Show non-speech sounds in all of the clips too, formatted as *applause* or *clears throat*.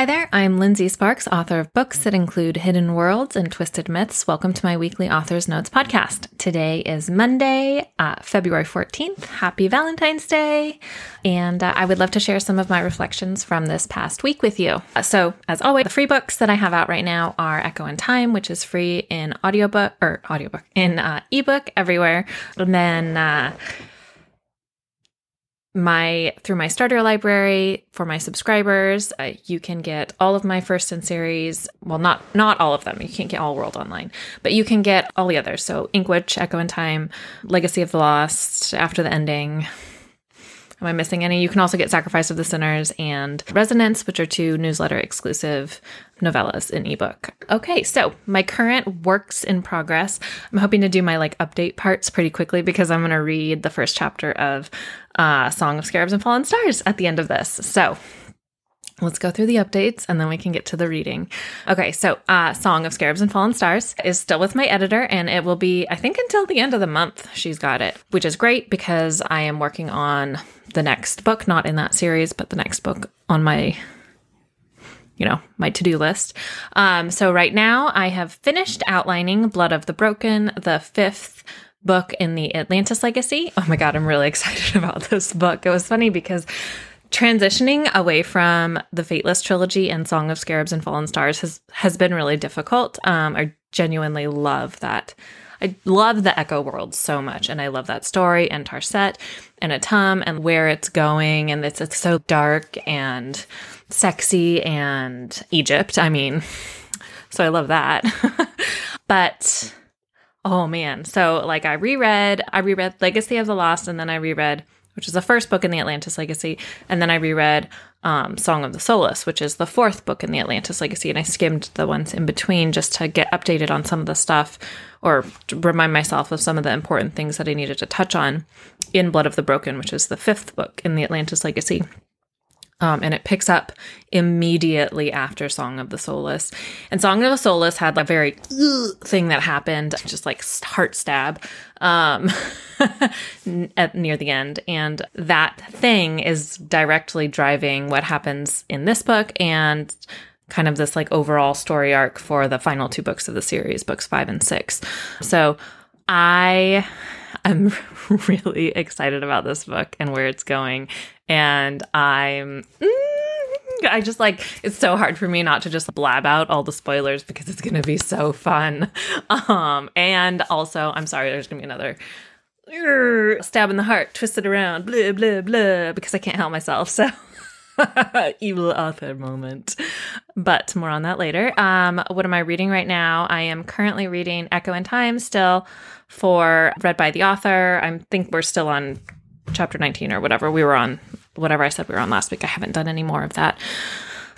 Hi there, I'm Lindsey Sparks, author of books that include Hidden Worlds and Twisted Myths. Welcome to my weekly Author's Notes podcast. Today is Monday, uh, February 14th. Happy Valentine's Day. And uh, I would love to share some of my reflections from this past week with you. Uh, so, as always, the free books that I have out right now are Echo and Time, which is free in audiobook or audiobook in uh, ebook everywhere. And then, uh, my through my starter library for my subscribers uh, you can get all of my first in series. Well not not all of them. You can't get all world online but you can get all the others. So inkwitch echo in time legacy of the lost after the ending Am I missing any? You can also get Sacrifice of the Sinners and Resonance, which are two newsletter exclusive novellas in ebook. Okay, so my current works in progress. I'm hoping to do my like update parts pretty quickly because I'm going to read the first chapter of uh, Song of Scarabs and Fallen Stars at the end of this. So Let's go through the updates and then we can get to the reading. Okay, so uh, Song of Scarabs and Fallen Stars is still with my editor and it will be, I think, until the end of the month she's got it, which is great because I am working on the next book, not in that series, but the next book on my you know, my to do list. Um, so right now I have finished outlining Blood of the Broken, the fifth book in the Atlantis Legacy. Oh my God, I'm really *laughs* excited about this book. It was funny because transitioning away from the Fateless trilogy and Song of Scarabs and Fallen Stars has has been really difficult. Um, I genuinely love that. I love the Echo world so much, and I love that story and Tarset and Atum and where it's going, and it's, it's so dark and sexy and Egypt. I mean, *laughs* so I love that. *laughs* but oh man, so like I reread, I reread Legacy of the Lost, and then I reread which is the first book in the Atlantis Legacy. And then I reread um, Song of the Soulless, which is the fourth book in the Atlantis Legacy. And I skimmed the ones in between just to get updated on some of the stuff or remind myself of some of the important things that I needed to touch on in Blood of the Broken, which is the fifth book in the Atlantis Legacy. Um, and it picks up immediately after Song of the Soulless. And Song of the Soulless had a very thing that happened, just like heart stab um, *laughs* at near the end. And that thing is directly driving what happens in this book and kind of this like overall story arc for the final two books of the series, books five and six. So I am *laughs* really excited about this book and where it's going. And I'm. Mm, I just like it's so hard for me not to just blab out all the spoilers because it's going to be so fun. Um and also I'm sorry there's going to be another *laughs* stab in the heart, twist it around, blah blah blah because I can't help myself. So *laughs* evil author moment. But more on that later. Um, what am I reading right now? I am currently reading Echo in Time still for read by the author. I think we're still on chapter 19 or whatever. We were on whatever I said we were on last week. I haven't done any more of that.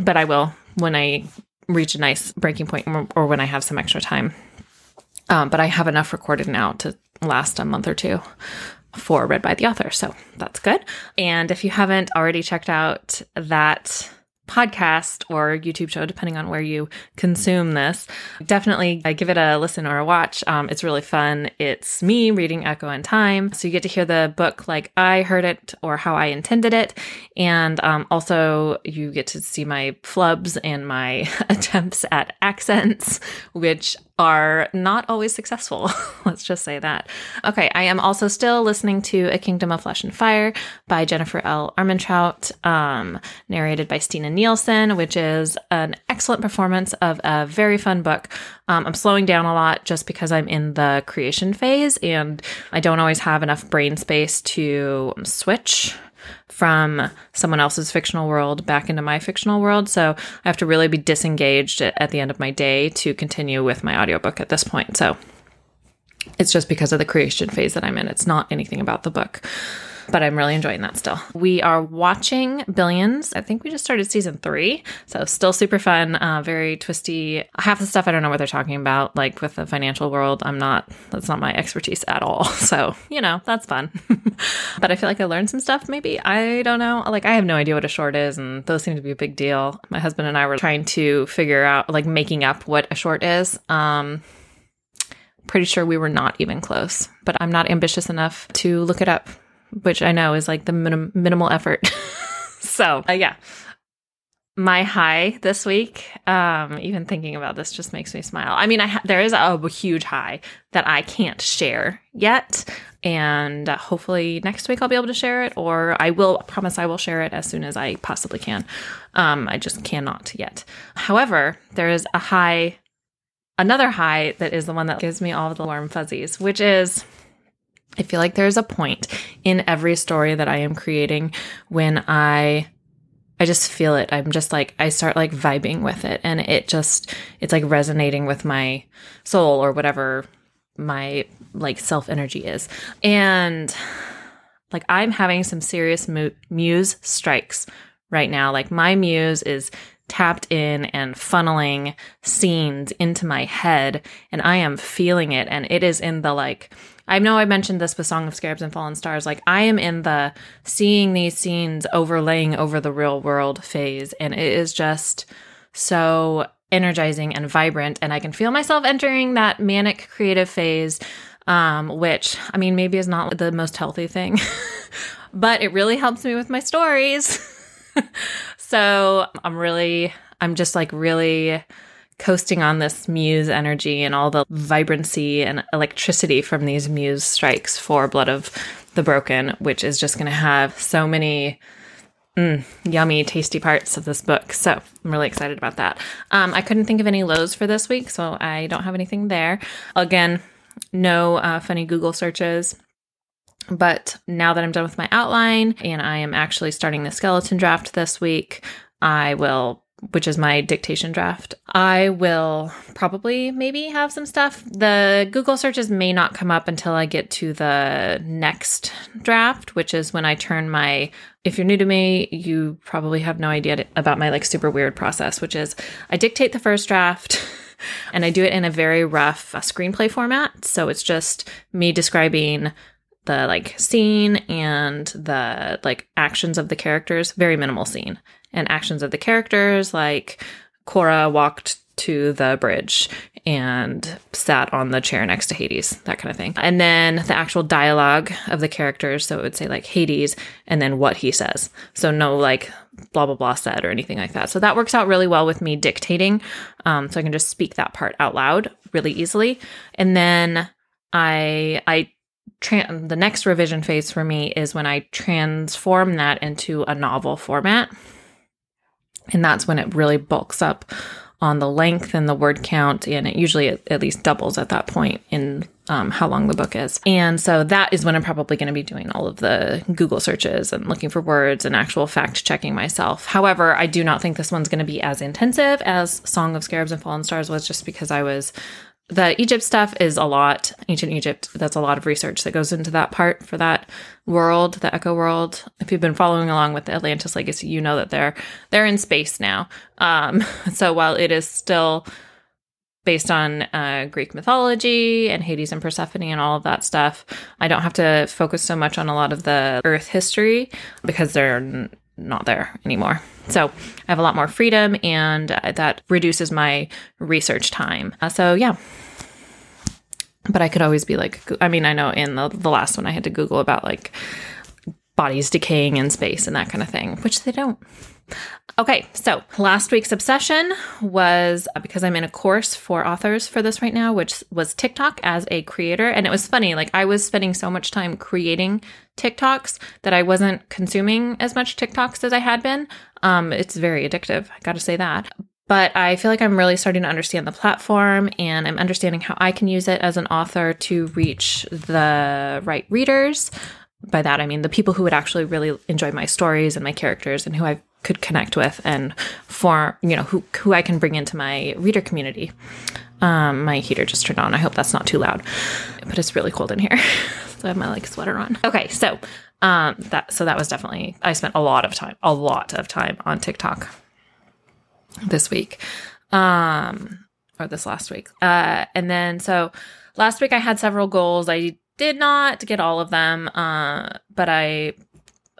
But I will when I reach a nice breaking point or when I have some extra time. Um, but I have enough recorded now to last a month or two for Read by the Author. So that's good. And if you haven't already checked out that podcast or YouTube show, depending on where you consume this, definitely uh, give it a listen or a watch. Um, it's really fun. It's me reading Echo in Time. So you get to hear the book like I heard it or how I intended it. And um, also, you get to see my flubs and my *laughs* attempts at accents, which are not always successful. *laughs* Let's just say that. Okay, I am also still listening to A Kingdom of Flesh and Fire by Jennifer L. Armentrout, um, narrated by Stina Nielsen, which is an excellent performance of a very fun book. Um, I'm slowing down a lot just because I'm in the creation phase and I don't always have enough brain space to switch from someone else's fictional world back into my fictional world. So I have to really be disengaged at the end of my day to continue with my audiobook at this point. So it's just because of the creation phase that I'm in. It's not anything about the book but I'm really enjoying that still. We are watching Billions. I think we just started season three, so still super fun, uh, very twisty. Half the stuff I don't know what they're talking about, like with the financial world. I'm not, that's not my expertise at all. *laughs* So, you know, that's fun. *laughs* but I feel like I learned some stuff maybe. I don't know. Like, I have no idea what a short is, and those seem to be a big deal. My husband and I were trying to figure out, like, making up what a short is. Um, pretty sure we were not even close, but I'm not ambitious enough to look it up which I know is like the minim- minimal effort. *laughs* so, uh, yeah. my high this week, um, even thinking about this just makes me smile. I mean, I ha- there is a, huge high that I can't share yet, and uh, hopefully next week I'll be able to share it, or I will promise I will share it as soon as I possibly can. Um, I just cannot yet. However, there is a high, another high that is the one that gives me all the warm fuzzies, which is. I feel like there's a point in every story that I am creating when I I just feel it. I'm just like, I start like vibing with it and it just, it's like resonating with my soul or whatever my like self energy is. And like, I'm having some serious mu- muse strikes right now. Like, my muse is tapped in and funneling scenes into my head and I am feeling it. And it is in the like, I know I mentioned this with Song of Scarabs and Fallen Stars. Like I am in the seeing these scenes overlaying over the real world phase, and it is just so energizing and vibrant. And I can feel myself entering that manic creative phase, um, which I mean, maybe is not the most healthy thing, *laughs* but it really helps me with my stories. *laughs* so I'm really, I'm just like really coasting on this muse energy and all the vibrancy and electricity from these muse strikes for Blood of the Broken, which is just going to have so many mm, yummy, tasty parts of this book. So I'm really excited about that. Um, I couldn't think of any lows for this week, so I don't have anything there. Again, no uh, funny Google searches. But now that I'm done with my outline and I am actually starting the skeleton draft this week, I will which is my dictation draft. I will probably maybe have some stuff. The Google searches may not come up until I get to the next draft, which is when I turn my if you're new to me, you probably have no idea about my like super weird process, which is I dictate the first draft *laughs* and I do it in a very rough uh, screenplay format. So it's just me describing the like scene and the like actions of the characters, very minimal scene and actions of the characters. Like Cora walked to the bridge and sat on the chair next to Hades, that kind of thing. And then the actual dialogue of the characters. So it would say like Hades and then what he says. So no like blah, blah, blah said or anything like that. So that works out really well with me dictating. Um, so I can just speak that part out loud really easily. And then I, I, Tra- the next revision phase for me is when I transform that into a novel format. And that's when it really bulks up on the length and the word count. And it usually at, least doubles at that point in um, how long the book is. And so that is when I'm probably going to be doing all of the Google searches and looking for words and actual fact checking myself. However, I do not think this one's going to be as intensive as Song of Scarabs and Fallen Stars was just because I was the Egypt stuff is a lot. Ancient Egypt, that's a lot of research that goes into that part for that world, the Echo world. If you've been following along with the Atlantis Legacy, you know that they're they're in space now. Um, *laughs* so while it is still based on uh, Greek mythology and Hades and Persephone and all of that stuff, I don't have to focus so much on a lot of the Earth history because they're not there anymore. So I have a lot more freedom and uh, that reduces my research time. Uh, so yeah. But I could always be like, I mean, I know in the, the last one I had to Google about like bodies decaying in space and that kind of thing, which they don't. Okay, so last week's obsession was uh, because I'm in a course for authors for this right now, which was TikTok as a creator. And it was funny, like I was spending so much time creating TikToks that I wasn't consuming as much TikToks as I had been. Um, it's very addictive, I gotta say that. But I feel like I'm really starting to understand the platform and I'm understanding how I can use it as an author to reach the right readers. By that, I mean the people who would actually really enjoy my stories and my characters and who I could connect with and for you know who who I can bring into my reader community. Um, my heater just turned on. I hope that's not too loud, but it's really cold in here, *laughs* so I have my like sweater on. Okay, so um, that so that was definitely I spent a lot of time, a lot of time on TikTok this week, um, or this last week, uh, and then so last week I had several goals. I did not get all of them, uh, but I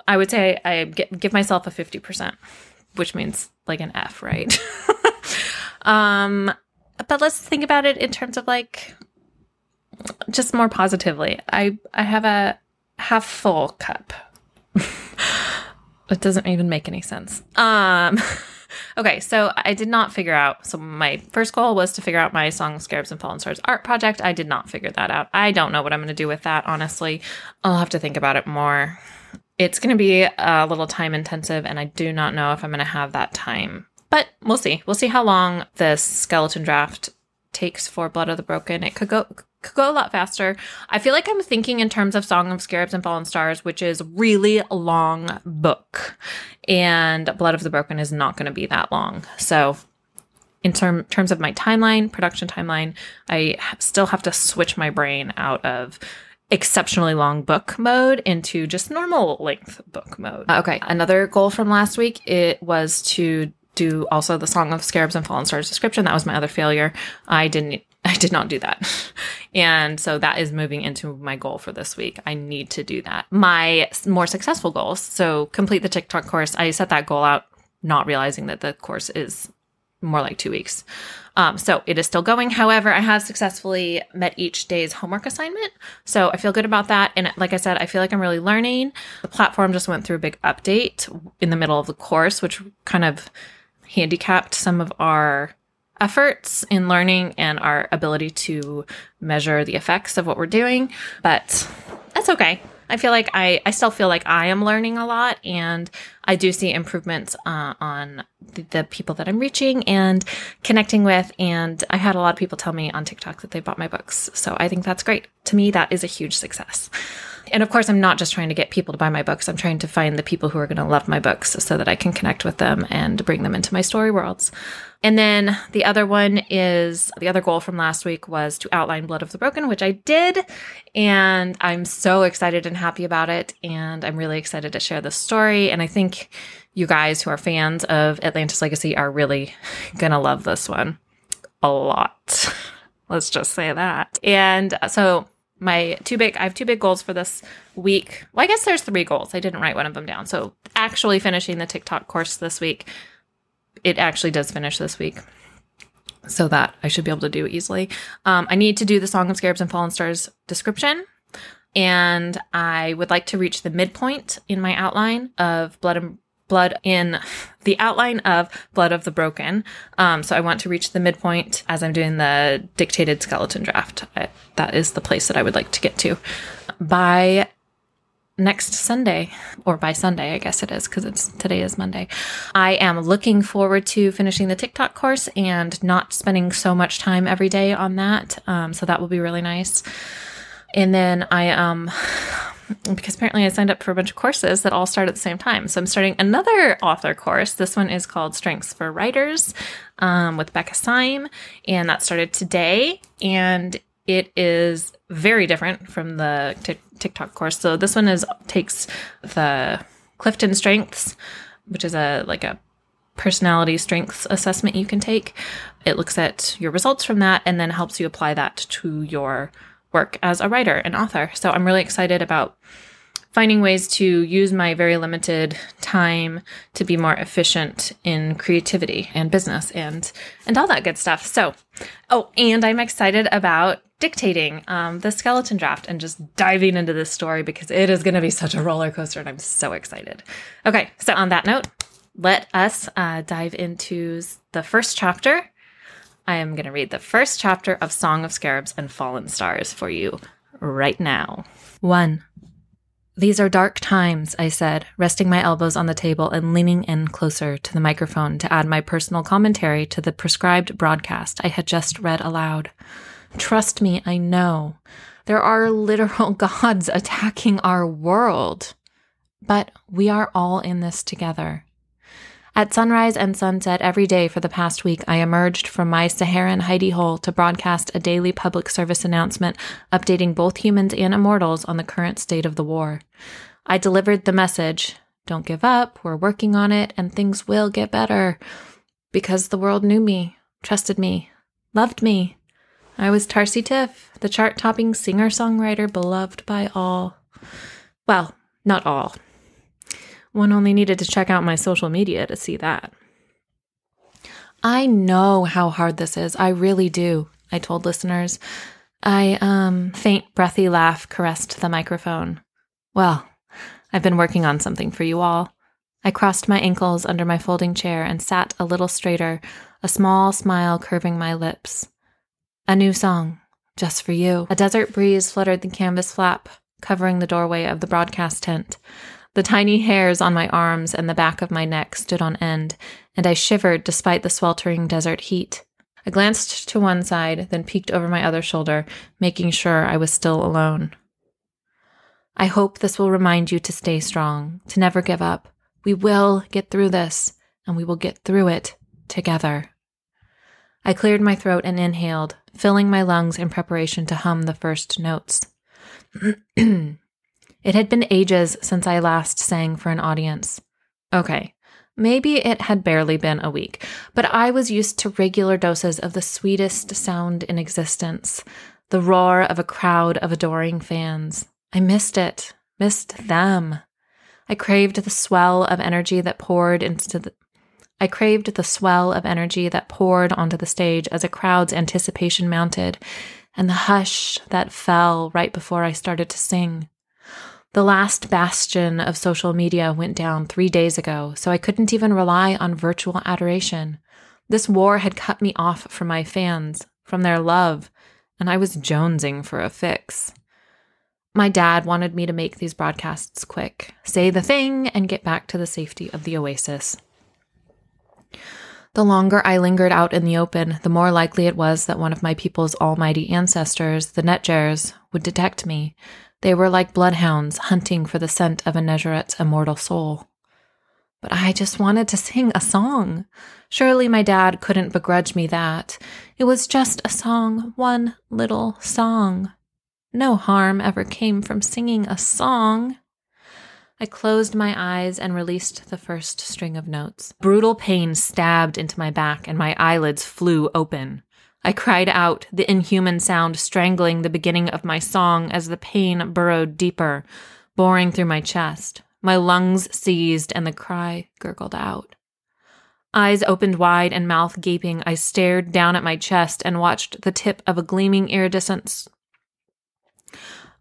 I would say I give myself a 50%, which means like an F, right? *laughs* um, but let's think about it in terms of like just more positively. I I have a half full cup. *laughs* it doesn't even make any sense. Um *laughs* Okay, so I did not figure out. So my first goal was to figure out my Song Scarabs and Fallen Stars art project. I did not figure that out. I don't know what I'm going to do with that, honestly. I'll have to think about it more. It's going to be a little time intensive, and I do not know if I'm going to have that time. But we'll see. We'll see how long this skeleton draft takes for Blood of the Broken. It could go could go a lot faster. I feel like I'm thinking in terms of Song of Scarabs and Fallen Stars, which is really long book, and Blood of the Broken is not going to be that long. So, in term, terms of my timeline, production timeline, I still have to switch my brain out of exceptionally long book mode into just normal length book mode. Uh, okay, another goal from last week it was to do also the Song of Scarabs and Fallen Stars description. That was my other failure. I didn't *laughs* I did not do that. *laughs* And so that is moving into my goal for this week. I need to do that. My more successful goals. So complete the TikTok course. I set that goal out not realizing that the course is more like two weeks. Um, so it is still going. However, I have successfully met each day's homework assignment. So I feel good about that. And like I said, I feel like I'm really learning. The platform just went through a big update in the middle of the course, which kind of handicapped some of our efforts in learning and our ability to measure the effects of what we're doing, but that's okay. I feel like I, I still feel like I am learning a lot and I do see improvements uh, on the, the, people that I'm reaching and connecting with. And I had a lot of people tell me on TikTok that they bought my books. So I think that's great. To me, that is a huge success. And of course, I'm not just trying to get people to buy my books. I'm trying to find the people who are going to love my books so that I can connect with them and bring them into my story worlds. And then the other one is the other goal from last week was to outline Blood of the Broken, which I did. And I'm so excited and happy about it. And I'm really excited to share this story. And I think you guys who are fans of Atlantis Legacy are really *laughs* going to love this one a lot. *laughs* Let's just say that. And uh, so my two big I have two big goals for this week. Well, I guess there's three goals. I didn't write one of them down. So actually finishing the TikTok course this week. It actually does finish this week. So that I should be able to do easily. Um, I need to do the Song of Scarabs and Fallen Stars description. And I would like to reach the midpoint in my outline of Blood and blood in *laughs* the outline of Blood of the Broken. Um, so I want to reach the midpoint as I'm doing the dictated skeleton draft. I, that is the place that I would like to get to by next Sunday, or by Sunday, I guess it is, because it's today is Monday. I am looking forward to finishing the TikTok course and not spending so much time every day on that. Um, so that will be really nice. And then I um *sighs* because apparently I signed up for a bunch of courses that all start at the same time. So I'm starting another author course. This one is called Strengths for Writers um, with Becca Syme, and that started today. And it is very different from the t- TikTok course. So this one is takes the Clifton Strengths, which is a like a personality strengths assessment you can take. It looks at your results from that and then helps you apply that to your work as a writer and author. So I'm really excited about finding ways to use my very limited time to be more efficient in creativity and business and and all that good stuff. So, oh, and I'm excited about dictating um, the skeleton draft and just diving into this story because it is going to be such a roller coaster and I'm so excited. Okay, so on that note, let us uh, dive into the first chapter I am going to read the first chapter of Song of Scarabs and Fallen Stars for you right now. 1. These are dark times, I said, resting my elbows on the table and leaning in closer to the microphone to add my personal commentary to the prescribed broadcast I had just read aloud. Trust me, I know. There are literal *laughs* gods attacking our world. But we are all in this together. At sunrise and sunset every day for the past week, I emerged from my Saharan hidey hole to broadcast a daily public service announcement updating both humans and immortals on the current state of the war. I delivered the message don't give up, we're working on it, and things will get better. Because the world knew me, trusted me, loved me. I was Tarcy Tiff, the chart topping singer songwriter beloved by all. Well, not all. One only needed to check out my social media to see that. I know how hard this is. I really do, I told listeners. I, um, faint, breathy laugh caressed the microphone. Well, I've been working on something for you all. I crossed my ankles under my folding chair and sat a little straighter, a small smile curving my lips. A new song, just for you. A desert breeze fluttered the canvas flap, covering the doorway of the broadcast tent. The tiny hairs on my arms and the back of my neck stood on end, and I shivered despite the sweltering desert heat. I glanced to one side, then peeked over my other shoulder, making sure I was still alone. I hope this will remind you to stay strong, to never give up. We will get through this, and we will get through it together. I cleared my throat and inhaled, filling my lungs in preparation to hum the first notes. *clears throat* it had been ages since I last sang for an audience. Okay, maybe it had barely been a week, but I was used to regular doses of the sweetest sound in existence the roar of a crowd of adoring fans. I missed it, missed them. I craved the swell of energy that poured into the I craved the swell of energy that poured onto the stage as a crowd's anticipation mounted, and the hush that fell right before I started to sing. The last bastion of social media went down three days ago, so I couldn't even rely on virtual adoration. This war had cut me off from my fans, from their love, and I was jonesing for a fix. My dad wanted me to make these broadcasts quick, say the thing, and get back to the safety of the oasis. The longer I lingered out in the open, the more likely it was that one of my people's almighty ancestors, the Netjers, would detect me. They were like bloodhounds hunting for the scent of a Nejeret's immortal soul. But I just wanted to sing a song. Surely my dad couldn't begrudge me that. It was just a song, one little song. No harm ever came from singing a song. I closed my eyes and released the first string of notes. Brutal pain stabbed into my back and my eyelids flew open. I cried out, the inhuman sound strangling the beginning of my song as the pain burrowed deeper, boring through my chest. My lungs seized and the cry gurgled out. Eyes opened wide and mouth gaping, I stared down at my chest and watched the tip of a gleaming iridescent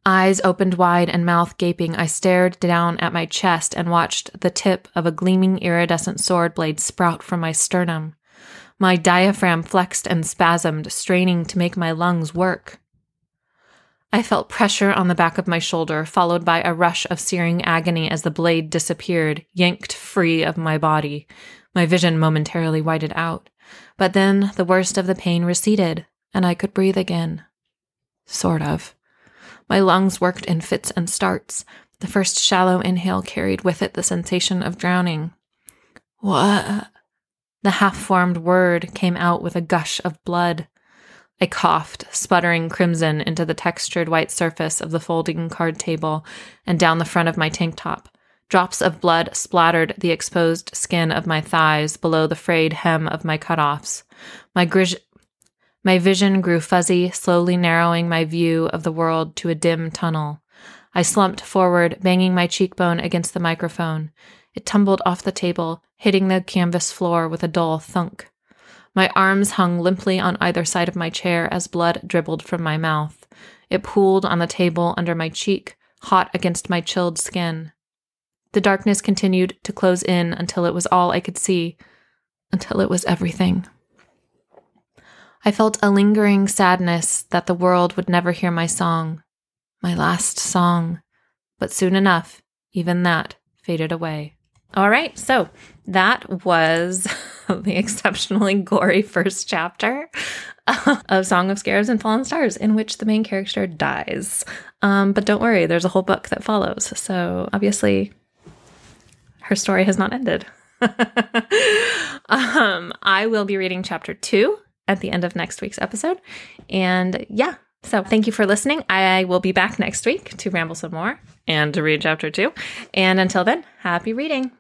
Eyes opened wide and mouth gaping, I stared down at my chest and watched the tip of a gleaming iridescent sword blade sprout from my sternum. My diaphragm flexed and spasmed, straining to make my lungs work. I felt pressure on the back of my shoulder, followed by a rush of searing agony as the blade disappeared, yanked free of my body. My vision momentarily whited out. But then the worst of the pain receded, and I could breathe again. Sort of. My lungs worked in fits and starts. The first shallow inhale carried with it the sensation of drowning. What? The half formed word came out with a gush of blood. I coughed, sputtering crimson into the textured white surface of the folding card table and down the front of my tank top. Drops of blood splattered the exposed skin of my thighs below the frayed hem of my cutoffs. My, gri- my vision grew fuzzy, slowly narrowing my view of the world to a dim tunnel. I slumped forward, banging my cheekbone against the microphone. It tumbled off the table, hitting the canvas floor with a dull thunk. My arms hung limply on either side of my chair as blood dribbled from my mouth. It pooled on the table under my cheek, hot against my chilled skin. The darkness continued to close in until it was all I could see, until it was everything. I felt a lingering sadness that the world would never hear my song, my last song. But soon enough, even that faded away. All right, so that was *laughs* the exceptionally gory first chapter *laughs* of Song of Scarabs and Fallen Stars, in which the main character dies. Um, but don't worry, there's a whole book that follows. So obviously, her story has not ended. *laughs* um, I will be reading chapter two at the end of next week's episode. And yeah, so thank you for listening. I will be back next week to ramble some more and to read chapter two. And until then, happy reading.